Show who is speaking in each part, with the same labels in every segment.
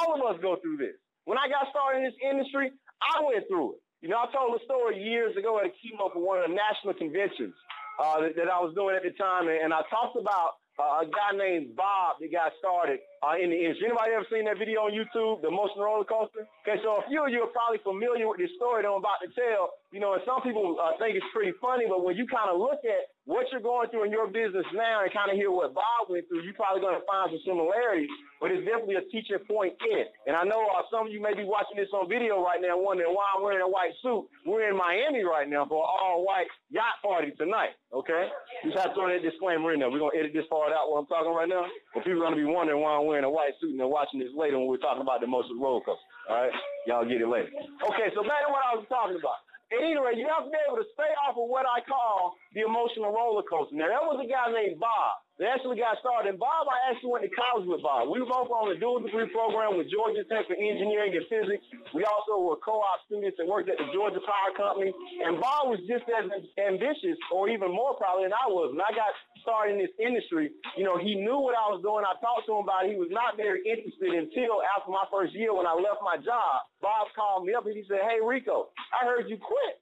Speaker 1: All of us go through this. When I got started in this industry, I went through it. You know, I told a story years ago at a keynote for one of the national conventions uh, that, that, I was doing at the time, and, and I talked about uh, a guy named Bob that got started uh, in the industry. Anybody ever seen that video on YouTube, the emotional roller coaster? Okay, so a few of you are probably familiar with this story that I'm about to tell. You know, and some people uh, think it's pretty funny, but when you kind of look at what you're going through in your business now and kind of hear what Bob went through, you're probably going to find some similarities, but it's definitely a teaching point in it. And I know uh, some of you may be watching this on video right now wondering why I'm wearing a white suit. We're in Miami right now for an all-white yacht party tonight, okay? Just have to throw that disclaimer in there. We're going to edit this part out while I'm talking right now, but people are going to be wondering why I'm wearing a white suit and they're watching this later when we're talking about the most roller all right? Y'all get it later. Okay, so back to what I was talking about. At any rate, you have to be able to stay off of what I call the emotional roller coaster. Now, there was a guy named Bob they actually got started. And Bob, I actually went to college with Bob. We were both on the dual degree program with Georgia Tech for engineering and physics. We also were co-op students and worked at the Georgia Power Company. And Bob was just as ambitious, or even more probably than I was. When I got started in this industry, you know, he knew what I was doing. I talked to him about it. He was not very interested until after my first year when I left my job. Bob called me up and he said, hey, Rico, I heard you quit.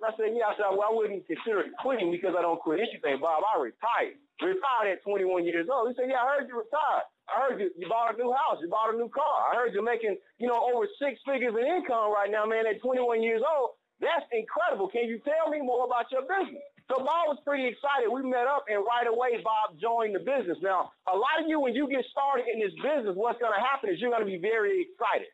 Speaker 1: And I said, yeah. I said, well, I wouldn't consider quitting because I don't quit anything, Bob. I retired retired at 21 years old. He said, yeah, I heard you retired. I heard you, you bought a new house. You bought a new car. I heard you're making, you know, over six figures in income right now, man, at 21 years old. That's incredible. Can you tell me more about your business? So Bob was pretty excited. We met up and right away Bob joined the business. Now, a lot of you, when you get started in this business, what's going to happen is you're going to be very excited.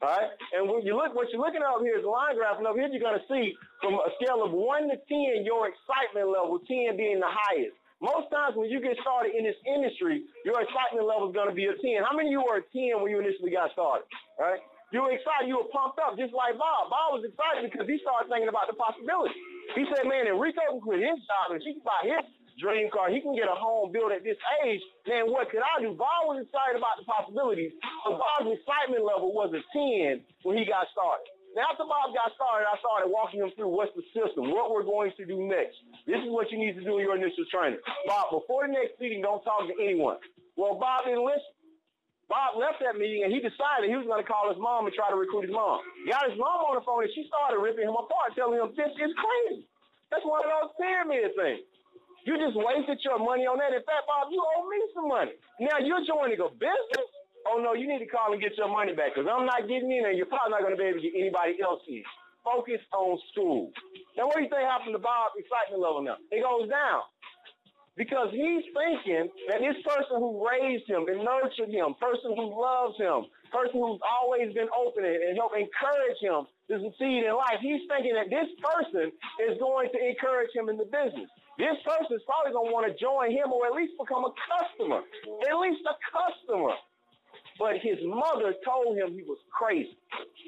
Speaker 1: All right. And when you look, what you're looking at up here is a line graph, and up here you're going to see from a scale of one to 10, your excitement level, 10 being the highest. Most times when you get started in this industry, your excitement level is going to be a 10. How many of you were a 10 when you initially got started? Right? You were excited. You were pumped up, just like Bob. Bob was excited because he started thinking about the possibility. He said, man, Enrico can quit his job and he can buy his dream car. He can get a home built at this age. Man, what could I do? Bob was excited about the possibilities. So Bob's excitement level was a 10 when he got started. Now, after Bob got started, I started walking him through what's the system, what we're going to do next. This is what you need to do in your initial training. Bob, before the next meeting, don't talk to anyone. Well, Bob didn't listen. Bob left that meeting and he decided he was going to call his mom and try to recruit his mom. Got his mom on the phone and she started ripping him apart, telling him this is crazy. That's one of those pyramid things. You just wasted your money on that. In fact, Bob, you owe me some money. Now you're joining a business oh no, you need to call and get your money back because I'm not getting in and you're probably not going to be able to get anybody else in. Focus on school. Now, what do you think happened to Bob's excitement level now? It goes down because he's thinking that this person who raised him and nurtured him, person who loves him, person who's always been open and help encourage him to succeed in life, he's thinking that this person is going to encourage him in the business. This person is probably going to want to join him or at least become a customer, at least a customer. But his mother told him he was crazy.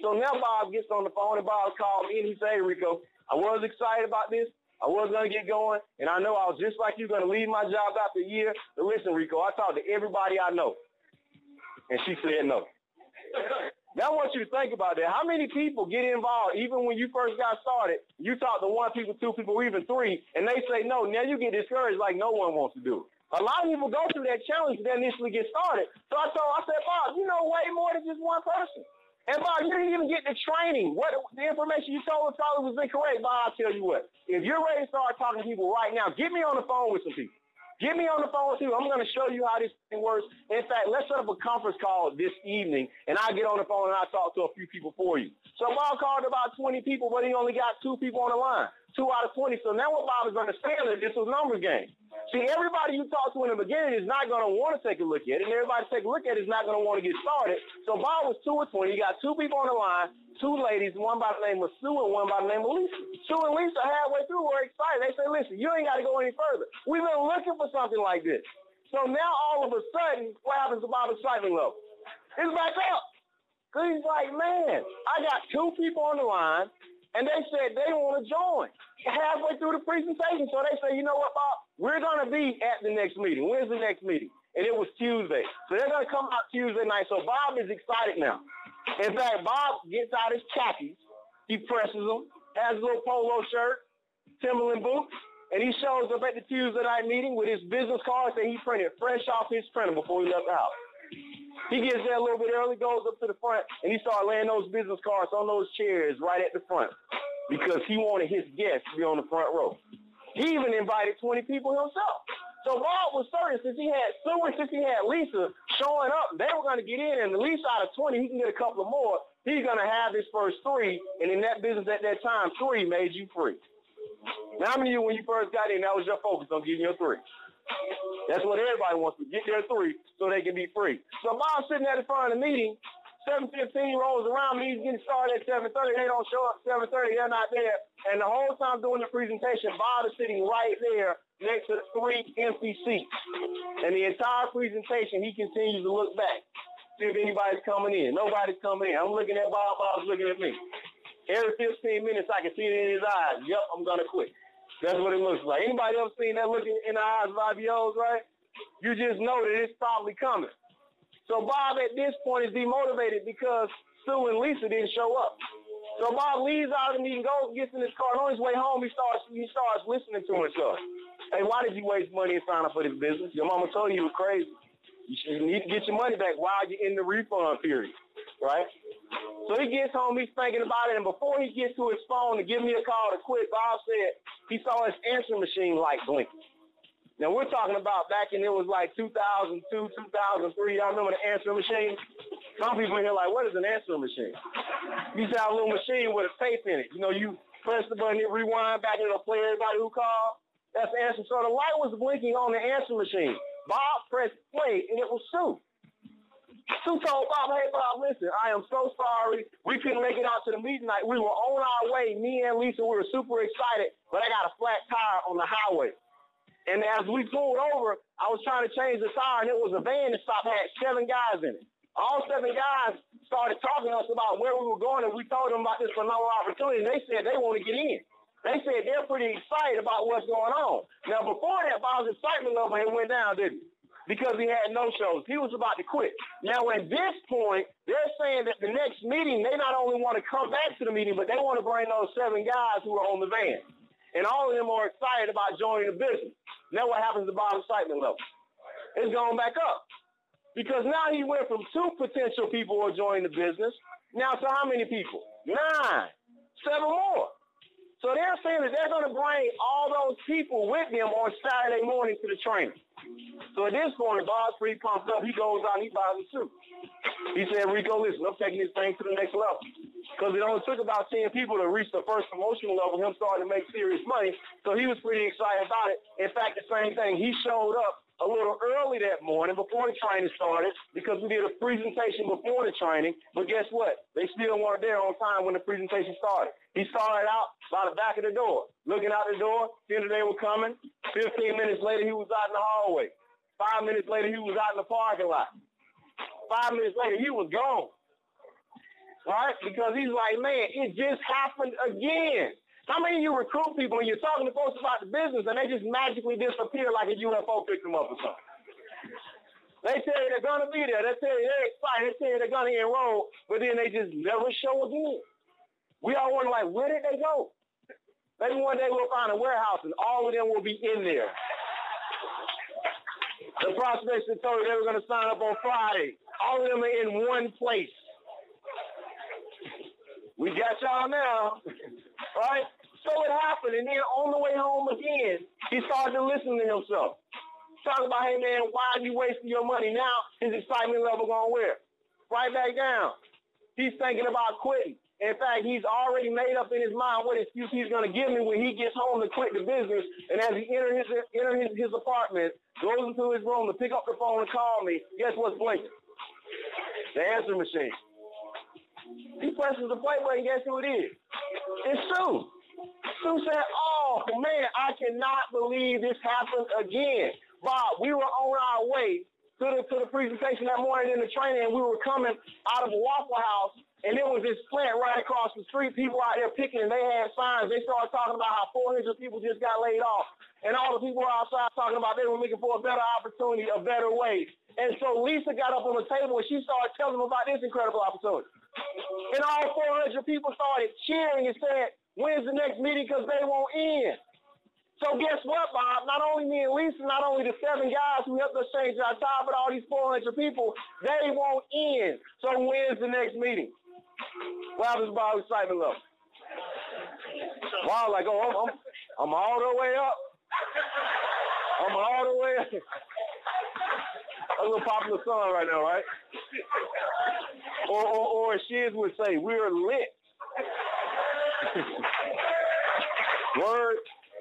Speaker 1: So now Bob gets on the phone and Bob called me and he said, Rico, I was excited about this. I was going to get going. And I know I was just like you going to leave my job after a year. But listen, Rico, I talked to everybody I know. And she said no. Now I want you to think about that. How many people get involved, even when you first got started, you talk to one people, two people, even three, and they say no. Now you get discouraged like no one wants to do it. A lot of people go through that challenge to initially get started. So I told, I said, Bob, you know way more than just one person. And Bob, you didn't even get the training. What the information you told us probably was incorrect. Bob, I'll tell you what. If you're ready to start talking to people right now, get me on the phone with some people. Get me on the phone with too. I'm going to show you how this thing works. In fact, let's set up a conference call this evening, and I'll get on the phone and I'll talk to a few people for you. So Bob called about 20 people, but he only got two people on the line two out of 20. So now what Bob is understanding is this was numbers game. See, everybody you talk to in the beginning is not going to want to take a look at it, and everybody take a look at it is not going to want to get started. So Bob was two or 20. He got two people on the line, two ladies, one by the name of Sue and one by the name of Lisa. Sue and Lisa halfway through were excited. They said, listen, you ain't got to go any further. We've been looking for something like this. So now all of a sudden, what happens to Bob's excitement level? It's back up. Because he's like, man, I got two people on the line and they said they want to join halfway through the presentation. So they say, you know what, Bob? We're going to be at the next meeting. When's the next meeting? And it was Tuesday. So they're going to come out Tuesday night. So Bob is excited now. In fact, Bob gets out his khakis. He presses them, has a little polo shirt, Timberland boots, and he shows up at the Tuesday night meeting with his business cards that he printed fresh off his printer before he left house. He gets there a little bit early, goes up to the front, and he starts laying those business cards on those chairs right at the front because he wanted his guests to be on the front row. He even invited 20 people himself. So Bob was certain since he had Sue and since he had Lisa showing up, they were going to get in, and at least out of 20, he can get a couple of more. He's going to have his first three, and in that business at that time, three made you free. Now, how many of you, when you first got in, that was your focus on getting your three? That's what everybody wants to get their three so they can be free. So Bob's sitting at the front of the meeting. 7:15 rolls around. me, he's getting started at 7:30. They don't show up. 7:30. They're not there. And the whole time doing the presentation, Bob is sitting right there next to the three empty seats. And the entire presentation, he continues to look back, see if anybody's coming in. Nobody's coming in. I'm looking at Bob. Bob's looking at me. Every 15 minutes, I can see it in his eyes. Yep, I'm gonna quit. That's what it looks like. Anybody else seen that look in, the eyes of IBOs, right? You just know that it's probably coming. So Bob at this point is demotivated because Sue and Lisa didn't show up. So Bob leaves out of the meeting, goes, gets in his car, and on his way home he starts he starts listening to himself. Hey, why did you waste money and sign up for this business? Your mama told you you were crazy. You need to get your money back while you're in the refund period, right? So he gets home, he's thinking about it, and before he gets to his phone to give me a call to quit, Bob said he saw his answering machine light blinking. Now we're talking about back in it was like 2002, 2003. Y'all remember the answering machine? Some people in here like, what is an answering machine? You see a little machine with a tape in it. You know, you press the button, it rewind back, and it'll play everybody who called. That's the answer. So the light was blinking on the answering machine. Bob pressed play, and it was Sue. Sue told Bob, hey, Bob, listen, I am so sorry. We couldn't make it out to the meeting night. We were on our way. Me and Lisa, we were super excited, but I got a flat tire on the highway. And as we pulled over, I was trying to change the tire, and it was a van that stopped, had seven guys in it. All seven guys started talking to us about where we were going, and we told them about this phenomenal opportunity, and they said they want to get in. They said they're pretty excited about what's going on. Now, before that, Bob's excitement level had went down, didn't it? Because he had no shows. He was about to quit. Now, at this point, they're saying that the next meeting, they not only want to come back to the meeting, but they want to bring those seven guys who are on the van. And all of them are excited about joining the business. Now, what happens to Bob's excitement level? It's going back up. Because now he went from two potential people who are joining the business, now to how many people? Nine. Seven more. So they're saying that they're going to bring all those people with them on Saturday morning to the training. So at this point, Bob's pretty pumped up. He goes out and he buys a suit. He said, Rico, listen, I'm taking this thing to the next level. Because it only took about 10 people to reach the first promotional level, him starting to make serious money. So he was pretty excited about it. In fact, the same thing, he showed up a little early that morning before the training started because we did a presentation before the training. But guess what? They still weren't there on time when the presentation started. He started out by the back of the door, looking out the door, seeing that they were coming. 15 minutes later, he was out in the hallway. Five minutes later, he was out in the parking lot. Five minutes later, he was gone. Right? Because he's like, man, it just happened again. How many of you recruit people and you're talking to folks about the business and they just magically disappear like a UFO picked them up or something? They tell you they're gonna be there. They tell you they're excited. They tell you they're gonna enroll, but then they just never show again. We all wonder like, where did they go? Maybe one day we'll find a warehouse and all of them will be in there. The prospects that told you they were going to sign up on Friday. All of them are in one place. We got y'all now. right? So it happened. And then on the way home again, he started to listen to himself. Talking about, hey man, why are you wasting your money? Now his excitement level going where? Right back down. He's thinking about quitting. In fact, he's already made up in his mind what excuse he's going to give me when he gets home to quit the business. And as he enters his, enter his, his apartment, goes into his room to pick up the phone and call me, guess what's blinking? The answer machine. He presses the play button, guess who it is? It's Sue. Sue said, oh, man, I cannot believe this happened again. Bob, we were on our way to the, to the presentation that morning in the training, and we were coming out of a Waffle House and there was this plant right across the street. People out there picking, and they had signs. They started talking about how 400 people just got laid off. And all the people outside talking about they were looking for a better opportunity, a better way. And so Lisa got up on the table and she started telling them about this incredible opportunity. And all 400 people started cheering and said, when's the next meeting because they won't end. So guess what, Bob? Not only me and Lisa, not only the seven guys who helped us change our job, but all these 400 people, they won't end. So when's the next meeting? What happens to Bob excitement level? Bob like, oh, I'm, I'm, I'm all the way up. I'm all the way up. A little popular song right now, right? Or, or, or as Shiz would say, we're lit. Word,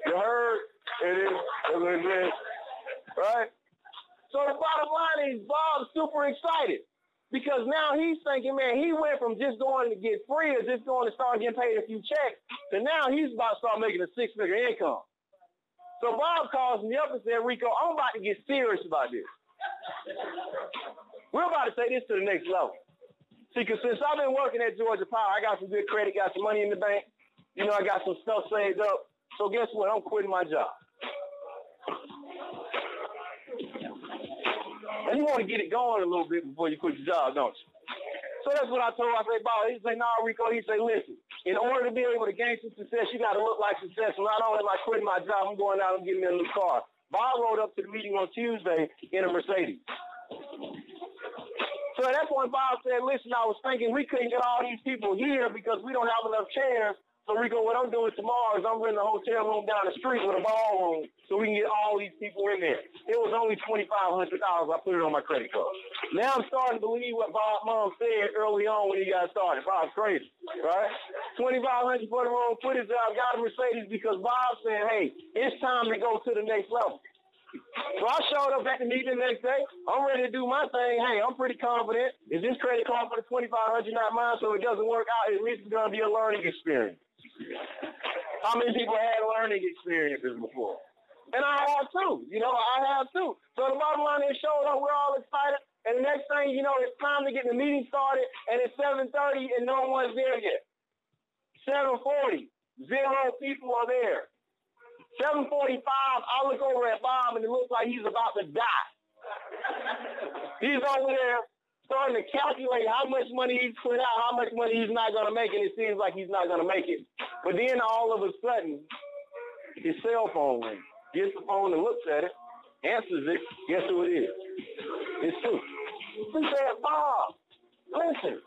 Speaker 1: you heard, it is, it is, right? So the bottom line is Bob's super excited because now he's thinking, man, he went from just going to get free or just going to start getting paid a few checks to now he's about to start making a six-figure income. So Bob calls me up and said, Rico, I'm about to get serious about this. We're about to take this to the next level. See, because since I've been working at Georgia Power, I got some good credit, got some money in the bank. You know, I got some stuff saved up. So guess what? I'm quitting my job. You want to get it going a little bit before you quit your job, don't you? So that's what I told him. I said, Bob, he said, nah, Rico. He said, listen, in order to be able to gain some success, you got to look like success. Not only am I quitting my job, I'm going out and getting me a new car. Bob rode up to the meeting on Tuesday in a Mercedes. So at that point, Bob said, listen, I was thinking we couldn't get all these people here because we don't have enough chairs so Rico, what I'm doing tomorrow is I'm renting a hotel room down the street with a ballroom so we can get all these people in there. It was only twenty five hundred dollars. I put it on my credit card. Now I'm starting to believe what Bob Mom said early on when he got started. Bob's crazy, right? Twenty five hundred for the room, put his out, got a Mercedes because Bob said, hey, it's time to go to the next level. So I showed up at the meeting the next day. I'm ready to do my thing. Hey, I'm pretty confident. Is this credit card for the 2500 not mine? So it doesn't work out. At least it's going to be a learning experience. How many people had learning experiences before? And I have too. You know, I have too. So the bottom line is showing up, we're all excited. And the next thing you know, it's time to get the meeting started, and it's 7.30 and no one's there yet. 7.40, zero people are there. 7.45, I look over at Bob, and it looks like he's about to die. he's over there starting to calculate how much money he's put out, how much money he's not going to make, and it seems like he's not going to make it. But then all of a sudden, his cell phone rings. Gets the phone and looks at it, answers it. Guess who it is? It's Sue. He said, Bob, listen,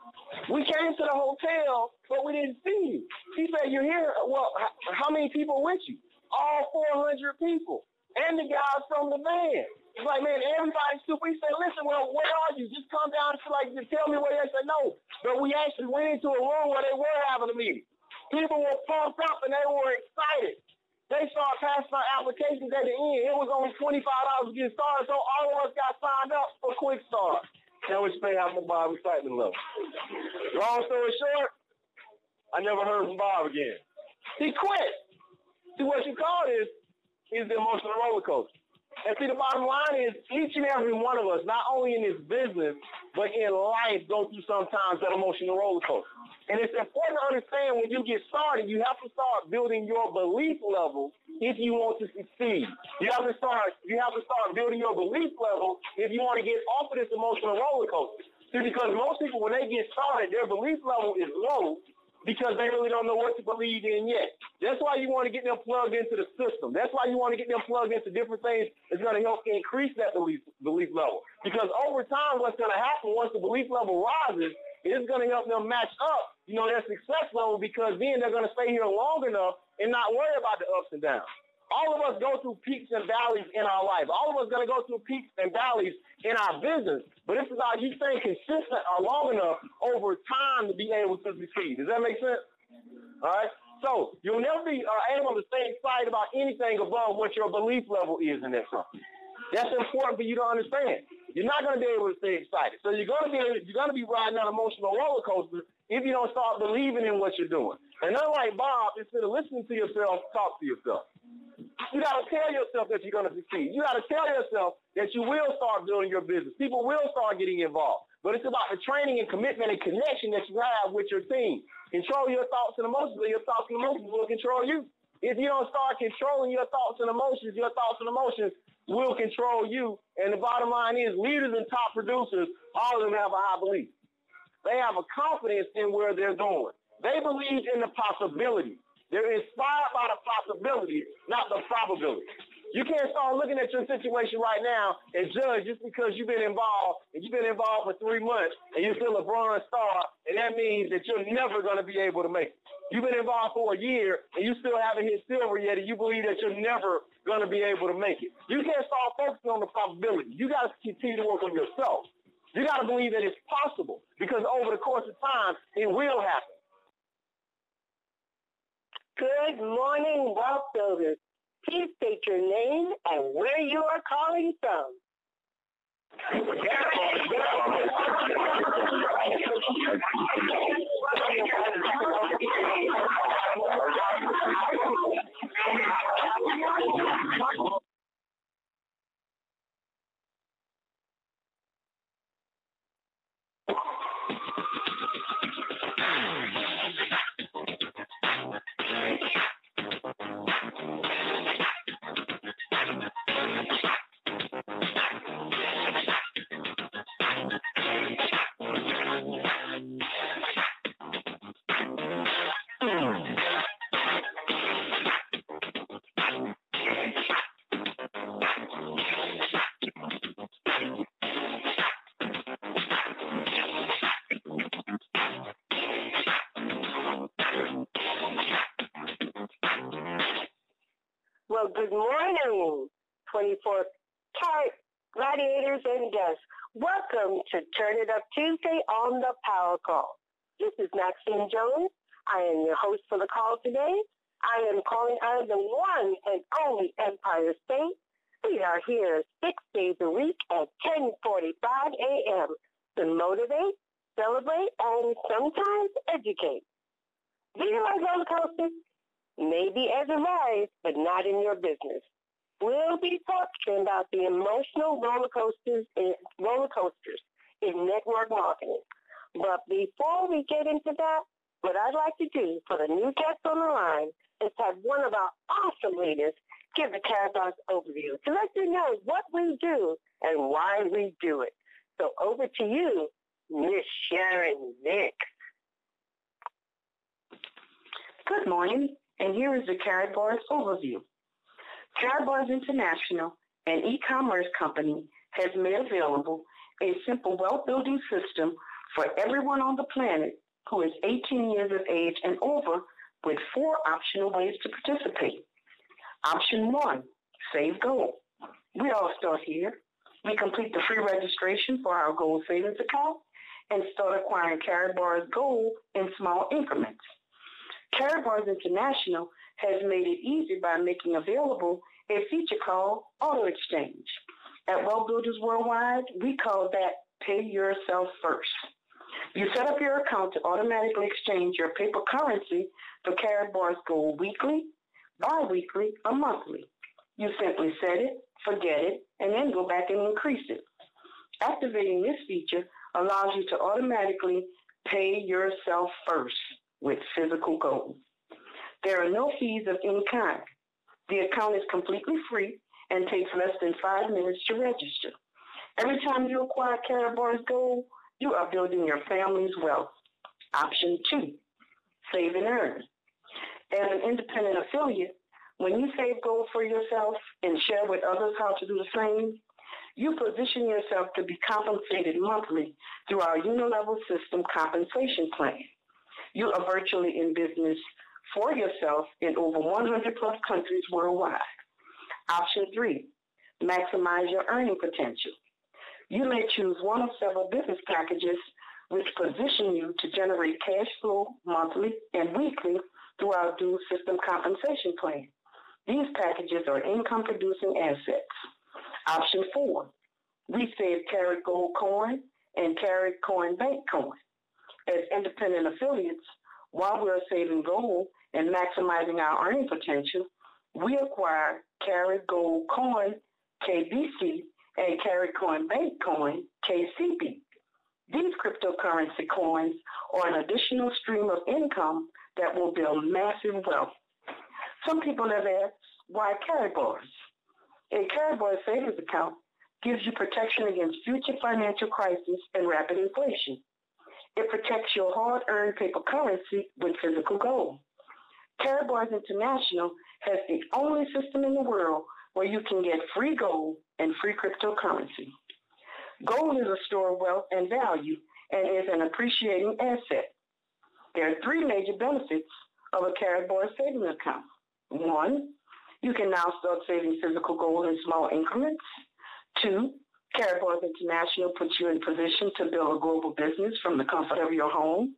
Speaker 1: we came to the hotel, but we didn't see you. He said, you're here. Well, how many people with you? All 400 people. And the guys from the van. He's like, man, everybody's super. He said, listen, well, where are you? Just come down to like, just tell me where they said no. But we actually went into a room where they were having a meeting. People were pumped up and they were excited. They started passing out applications at the end. It was only $25 to get started, so all of us got signed up for Quick Start. Now we pay out my Bob excitement level. Long story short, I never heard from Bob again. He quit. See, what you call this is the emotional roller coaster. And see, the bottom line is each and every one of us, not only in this business, but in life, go through sometimes that emotional roller coaster. And it's important to understand when you get started, you have to start building your belief level if you want to succeed. You have to start, you have to start building your belief level if you want to get off of this emotional roller coaster. See, because most people, when they get started, their belief level is low because they really don't know what to believe in yet. That's why you want to get them plugged into the system. That's why you want to get them plugged into different things that's going to help increase that belief belief level. Because over time, what's going to happen once the belief level rises is going to help them match up, you know, their success level because then they're going to stay here long enough and not worry about the ups and downs. All of us go through peaks and valleys in our life. All of us going to go through peaks and valleys in our business. But it's about you staying consistent or long enough over time to be able to succeed. Does that make sense? All right. So you'll never be uh, able to stay excited about anything above what your belief level is in that something. That's important for you to understand. You're not going to be able to stay excited. So you're going to be you're going to be riding that emotional roller coaster if you don't start believing in what you're doing. And unlike Bob, instead of listening to yourself, talk to yourself. You got to tell yourself that you're going to succeed. You got to tell yourself that you will start building your business. People will start getting involved. But it's about the training and commitment and connection that you have with your team. Control your thoughts and emotions, or your thoughts and emotions will control you. If you don't start controlling your thoughts and emotions, your thoughts and emotions will control you. And the bottom line is leaders and top producers, all of them have a high belief. They have a confidence in where they're going. They believe in the possibility. They're inspired by the possibility, not the probability. You can't start looking at your situation right now and judge just because you've been involved and you've been involved for three months and you're still a bronze star, and that means that you're never going to be able to make it. You've been involved for a year and you still haven't hit silver yet, and you believe that you're never going to be able to make it. You can't start focusing on the probability. You got to continue to work on yourself. You got to believe that it's possible because over the course of time, it will happen.
Speaker 2: Good morning, wealth builders. Please state your name and where you are calling from. 24 Carat gladiators and guests. Welcome to Turn It Up Tuesday on the Power Call. This is Maxine Jones. I am your host for the call today. I am calling out of the one and only Empire State. We are here six days a week at 10:45 a.m. to motivate, celebrate, and sometimes educate. You like roller coasters? Maybe as a ride, but not in your business. We'll be talking about the emotional roller coasters in roller coasters in network marketing. But before we get into that, what I'd like to do for the new guests on the line is have one of our awesome leaders give the Karatbars overview to let you know what we do and why we do it. So over to you, Miss Sharon Nick.
Speaker 3: Good morning, and here is the Karatbars overview. Karatbars International, an e-commerce company, has made available a simple wealth building system for everyone on the planet who is 18 years of age and over with four optional ways to participate. Option one, save gold. We all start here. We complete the free registration for our gold savings account and start acquiring Karatbars gold in small increments. Karatbars International has made it easy by making available a feature called Auto Exchange. At Wealth Builders Worldwide, we call that Pay Yourself First. You set up your account to automatically exchange your paper currency for Karatbars Gold weekly, bi-weekly, or monthly. You simply set it, forget it, and then go back and increase it. Activating this feature allows you to automatically pay yourself first with physical gold. There are no fees of any kind. The account is completely free and takes less than five minutes to register. Every time you acquire Karatbars Gold, you are building your family's wealth. Option two, save and earn. As an independent affiliate, when you save gold for yourself and share with others how to do the same, you position yourself to be compensated monthly through our unilevel system compensation plan. You are virtually in business for yourself in over 100 plus countries worldwide. Option three, maximize your earning potential. You may choose one of several business packages which position you to generate cash flow monthly and weekly through our dual system compensation plan. These packages are income producing assets. Option four, we save Carat Gold Coin and Carat Coin Bank Coin. As independent affiliates, while we're saving gold and maximizing our earning potential, we acquire Carry Gold Coin, KBC, and Carry Coin Bank Coin, KCB. These cryptocurrency coins are an additional stream of income that will build massive wealth. Some people have asked, why Karatbars? A Karatbars savings account gives you protection against future financial crisis and rapid inflation. It protects your hard-earned paper currency with physical gold. Carrot International has the only system in the world where you can get free gold and free cryptocurrency. Gold is a store of wealth and value and is an appreciating asset. There are three major benefits of a Carrot savings account. One, you can now start saving physical gold in small increments. Two, Carrot International puts you in position to build a global business from the comfort of your home.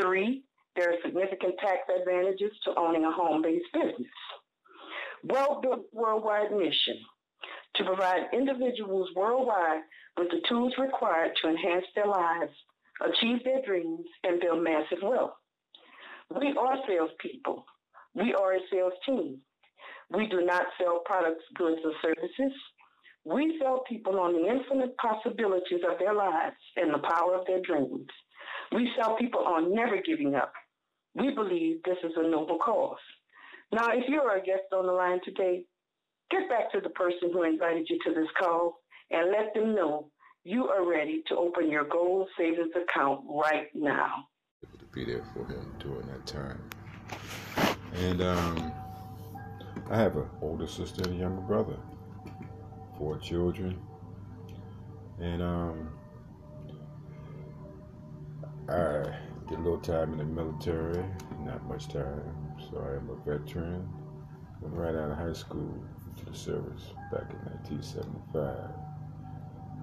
Speaker 3: Three, there are significant tax advantages to owning a home-based business. Well-built worldwide mission to provide individuals worldwide with the tools required to enhance their lives, achieve their dreams, and build massive wealth. We are salespeople. We are a sales team. We do not sell products, goods, or services. We sell people on the infinite possibilities of their lives and the power of their dreams. We sell people on never giving up. We believe this is a noble cause. Now, if you are a guest on the line today, get back to the person who invited you to this call and let them know you are ready to open your gold savings account right now.
Speaker 4: To be there for him during that time. And um, I have an older sister and a younger brother, four children. And um, I a little time in the military, not much time. So I am a veteran. Went right out of high school to the service back in 1975.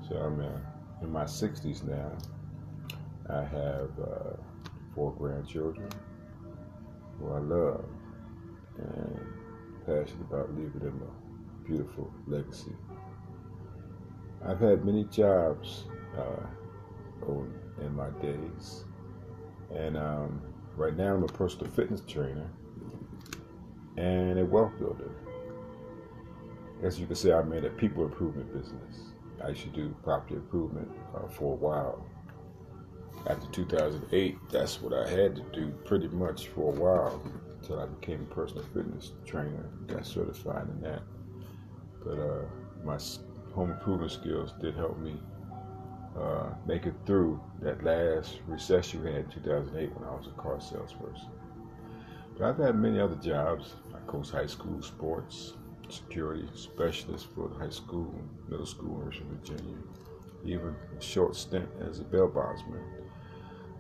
Speaker 4: So I'm uh, in my 60s now. I have uh, four grandchildren who I love and passionate about leaving them a beautiful legacy. I've had many jobs uh, in my days, and um, right now I'm a personal fitness trainer and a wealth builder. As you can see, I made a people improvement business. I used to do property improvement uh, for a while. After 2008, that's what I had to do pretty much for a while until I became a personal fitness trainer, got certified in that. But uh, my home improvement skills did help me uh, make it through that last recession we had in 2008 when I was a car salesperson. But I've had many other jobs. I coached high school sports, security specialist for the high school, middle school in Richmond, Virginia. Even a short stint as a bail bondsman.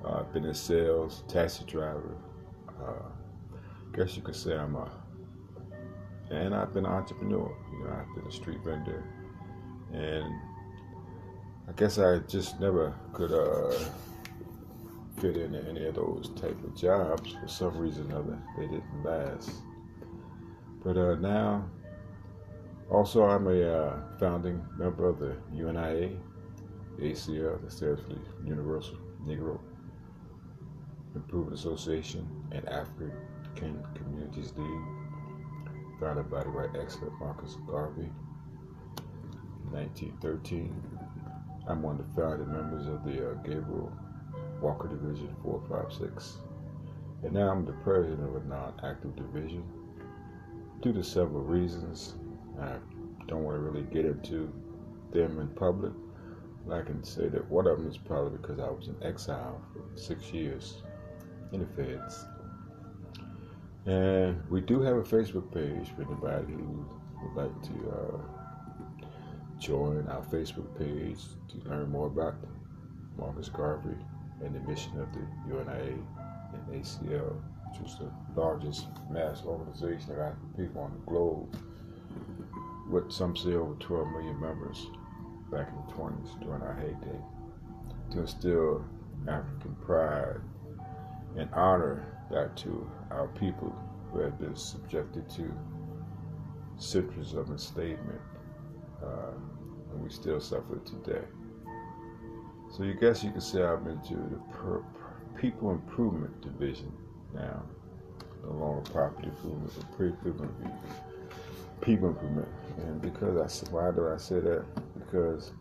Speaker 4: Uh, I've been in sales, taxi driver. Uh, guess you could say I'm a, and I've been an entrepreneur. You know, I've been a street vendor, and I guess I just never could uh, fit into any of those type of jobs for some reason or other. They didn't last. But uh, now also, I'm a uh, founding member of the UNIA, the ACL, the stands for Universal Negro Improvement Association, and African Communities League, founded by the right excellent Marcus Garvey in 1913. I'm one of the founding members of the uh, Gabriel Walker Division 456, and now I'm the president of a non-active division due to several reasons I don't want to really get into them in public. I can say that one of them is probably because I was in exile for six years in the feds. And we do have a Facebook page for anybody who would like to uh, join our Facebook page to learn more about Marcus Garvey and the mission of the UNIA and ACL, which is the largest mass organization of African people on the globe with some say over 12 million members back in the 20s during our heyday. To instill African pride and honor that to our people who have been subjected to centuries of enslavement, uh, and we still suffer today. So you guess you could say I'm into the per- people improvement division now, no longer property improvement, but people people improvement. And because I why do I say that? Because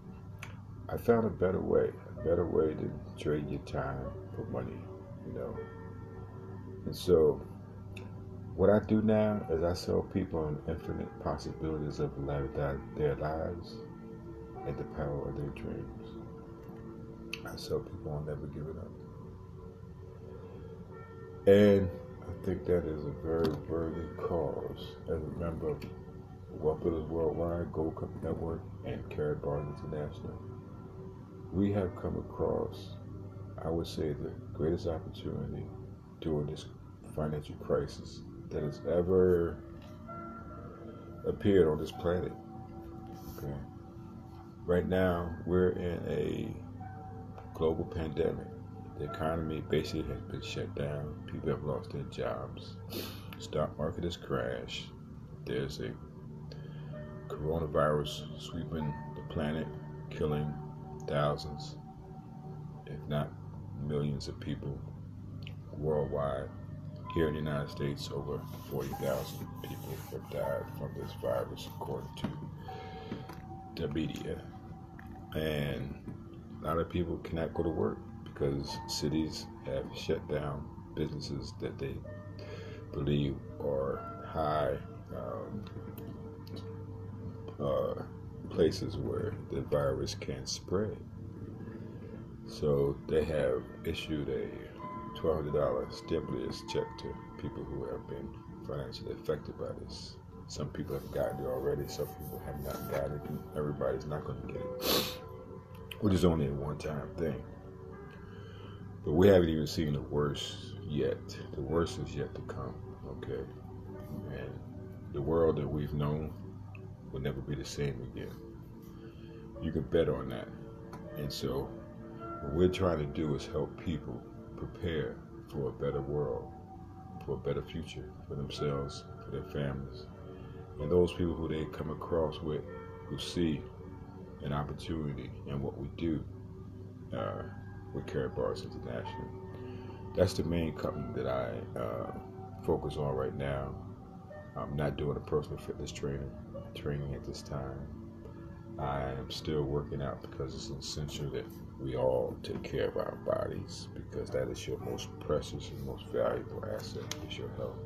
Speaker 4: I found a better way, a better way to trade your time for money, you know. And so, what I do now is I sell people on infinite possibilities of their lives and the power of their dreams. I sell people on never giving up. And I think that is a very worthy cause. As a member of Wealth Builders Worldwide, Gold Cup Network, and Karatbars International, we have come across, I would say, the greatest opportunity during this financial crisis that has ever appeared on this planet. Okay. Right now, we're in a global pandemic. The economy basically has been shut down. People have lost their jobs. Stock market has crashed. There's a coronavirus sweeping the planet, killing thousands, if not millions of people worldwide. Here in the United States, over 40,000 people have died from this virus, according to the media. And a lot of people cannot go to work because cities have shut down businesses that they believe are high um, uh, places where the virus can spread. So they have issued a $1,200 stimulus check to people who have been financially affected by this. Some people have gotten it already, some people have not gotten it, everybody's not going to get it, which is only a one time thing. But we haven't even seen the worst yet. The worst is yet to come, okay? And the world that we've known will never be the same again. You can bet on that. And so, what we're trying to do is help people prepare for a better world, for a better future for themselves, for their families, and those people who they come across with who see an opportunity in what we do uh, with Karatbars International. That's the main company that I uh, focus on right now. I'm not doing a personal fitness training training at this time. I am still working out because it's essential that we all take care of our bodies because that is your most precious and most valuable asset is your health.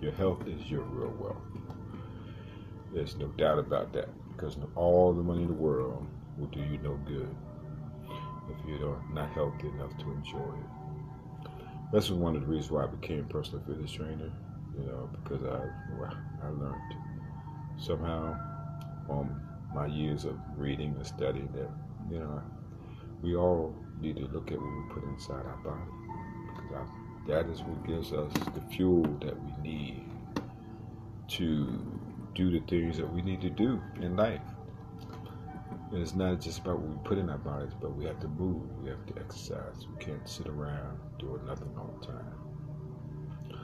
Speaker 4: Your health is your real wealth. There's no doubt about that because all the money in the world will do you no good if you're not healthy enough to enjoy it. That's one of the reasons why I became a personal fitness trainer, you know, because I, I learned somehow on my years of reading and studying that, you know, we all need to look at what we put inside our body because our, that is what gives us the fuel that we need to do the things that we need to do in life. And it's not just about what we put in our bodies, but we have to move, we have to exercise. We can't sit around doing nothing all the time.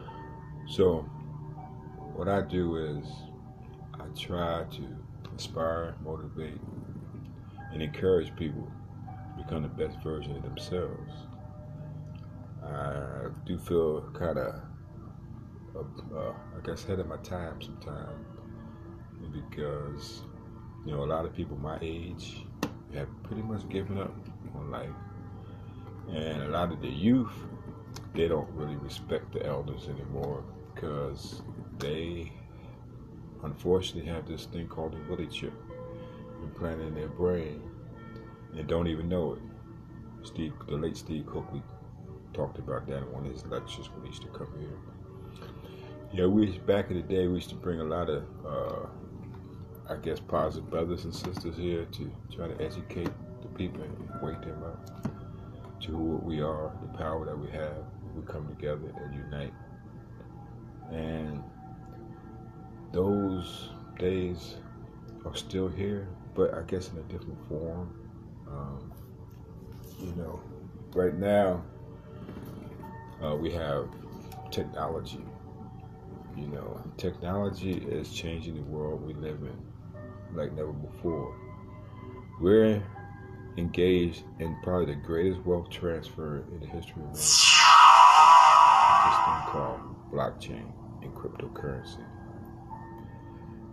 Speaker 4: So, what I do is I try to inspire, motivate, and encourage people become the best version of themselves. I do feel kind of, uh, I guess, ahead of my time sometimes because, you know, a lot of people my age have pretty much given up on life. And a lot of the youth, they don't really respect the elders anymore because they unfortunately have this thing called the willy chip implanted in their brain and don't even know it. Steve, the late Steve Cokely talked about that in one of his lectures when he used to come here. Yeah, we back in the day we used to bring a lot of, uh, I guess, positive brothers and sisters here to try to educate the people and wake them up to who we are, the power that we have. We come together and unite. And those days are still here, but I guess in a different form. Um, you know, right now uh, we have technology. You know, technology is changing the world we live in like never before. We're engaged in probably the greatest wealth transfer in the history of. This thing called blockchain and cryptocurrency.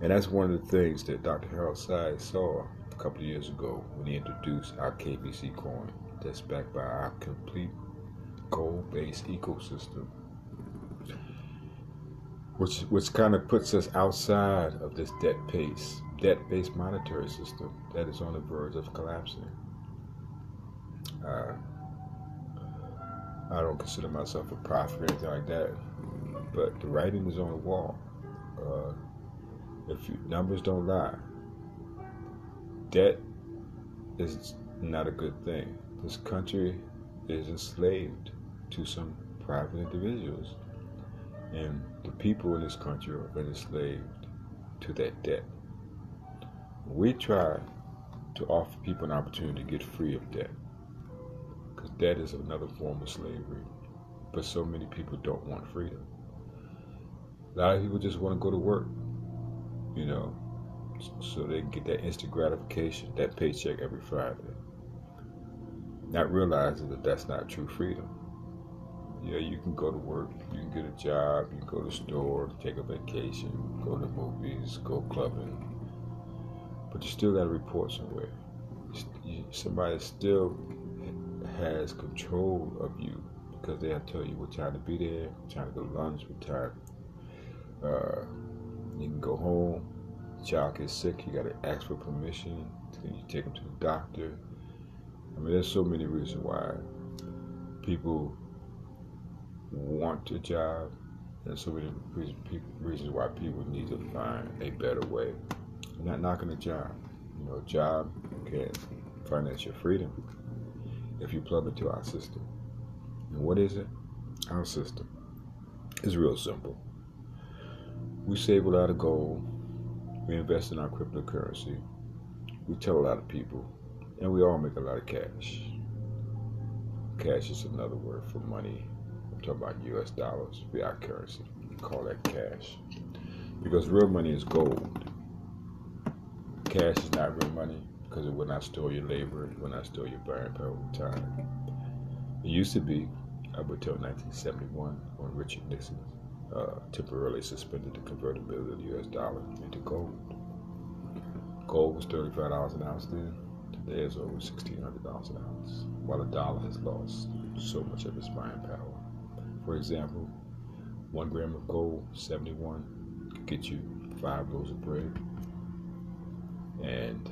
Speaker 4: And that's one of the things that Dr. Harold Sines saw a couple years ago when he introduced our KBC coin that's backed by our complete gold-based ecosystem. Which, which kind of puts us outside of this debt-based debt-based monetary system that is on the verge of collapsing. Uh, I don't consider myself a prophet or anything like that, but the writing is on the wall. Uh, if you, numbers don't lie, debt is not a good thing. This country is enslaved to some private individuals, and the people in this country are enslaved to that debt. We try to offer people an opportunity to get free of debt, because debt is another form of slavery. But so many people don't want freedom. A lot of people just want to go to work, you know, so they can get that instant gratification, that paycheck every Friday. Not realizing that that's not true freedom. Yeah, you can go to work, you can get a job, you can go to the store, take a vacation, go to movies, go clubbing, but you still got to report somewhere. Somebody still has control of you because they'll tell you what time to be there, time to go to lunch, what time uh, you can go home. Child gets sick, you got to ask for permission. Then you take them to the doctor. I mean, there's so many reasons why people want a job. There's so many reasons why people need to find a better way. I'm not knocking a job. You know, job can finance your freedom if you plug into our system. And what is it? Our system. It's real simple. We save a lot of gold. We invest in our cryptocurrency. We tell a lot of people. And we all make a lot of cash. Cash is another word for money. I'm talking about US dollars, fiat currency. We call that cash. Because real money is gold. Cash is not real money because it will not store your labor, it will not store your buying power over time. It used to be up until 1971 when Richard Nixon uh, temporarily suspended the convertibility of the U.S. dollar into gold. Gold was $35 an ounce then. Today it's over $1,600 an ounce, while the dollar has lost so much of its buying power. For example, one gram of gold, 71, could get you five loaves of bread, and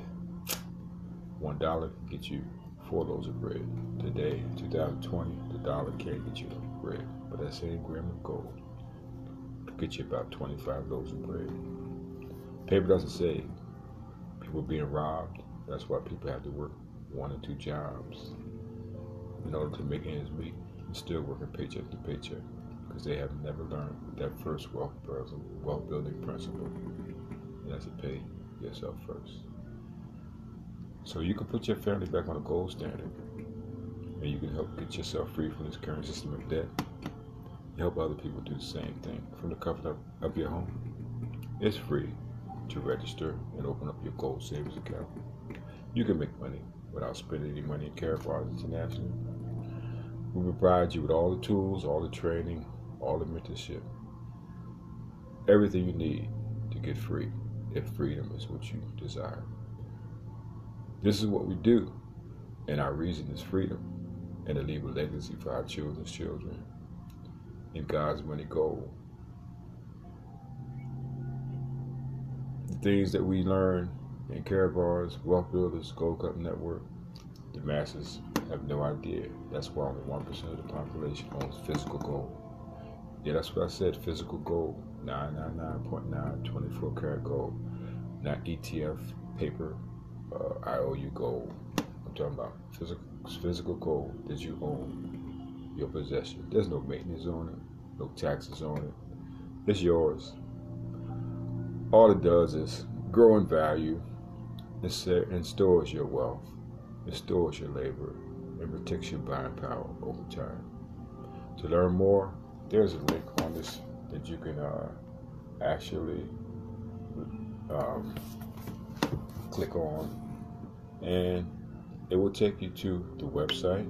Speaker 4: one dollar can get you four loaves of bread. Today, 2020, the dollar can't get you a bread, but that same gram of gold get you about 25 loaves of bread. Paper doesn't say people being robbed. That's why people have to work one or two jobs in order to make ends meet and still working paycheck to paycheck because they have never learned that first wealth, wealth building principle. And that's to pay yourself first. So you can put your family back on a gold standard and you can help get yourself free from this current system of debt. Help other people do the same thing from the comfort of, your home. It's free to register and open up your gold savings account. You can make money without spending any money at Karatbars International. We provide you with all the tools, all the training, all the mentorship, everything you need to get free if freedom is what you desire. This is what we do, and our reason is freedom, and to leave a legacy for our children's children in God's money goal. The things that we learn in Karatbars, Wealth Builders, Gold Cup Network, the masses have no idea. That's why only 1% of the population owns physical gold. Yeah, that's what I said, physical gold, 999.9, 24 karat gold, not ETF, paper, uh, IOU gold. I'm talking about physical, physical gold that you own, your possession. There's no maintenance on it, no taxes on it. It's yours. All it does is grow in value and stores your wealth. It stores your labor and protects your buying power over time. To learn more, there's a link on this that you can uh, actually um, click on and it will take you to the website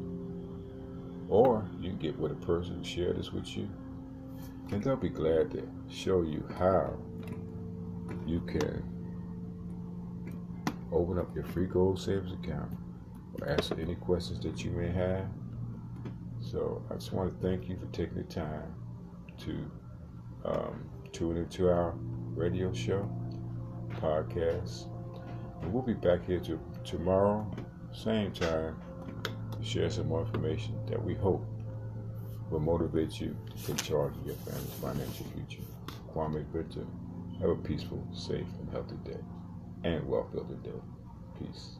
Speaker 4: or you get with a person who shared this with you. And they'll be glad to show you how you can open up your free gold savings account or answer any questions that you may have. So i just want to thank you for taking the time to um, tune into our radio show podcast. And we'll be back here to, tomorrow, same time, to share some more information that we hope will motivate you to take charge of your family's financial future. Kwame Victor, have a peaceful, safe, and healthy day and well-filled day. Peace.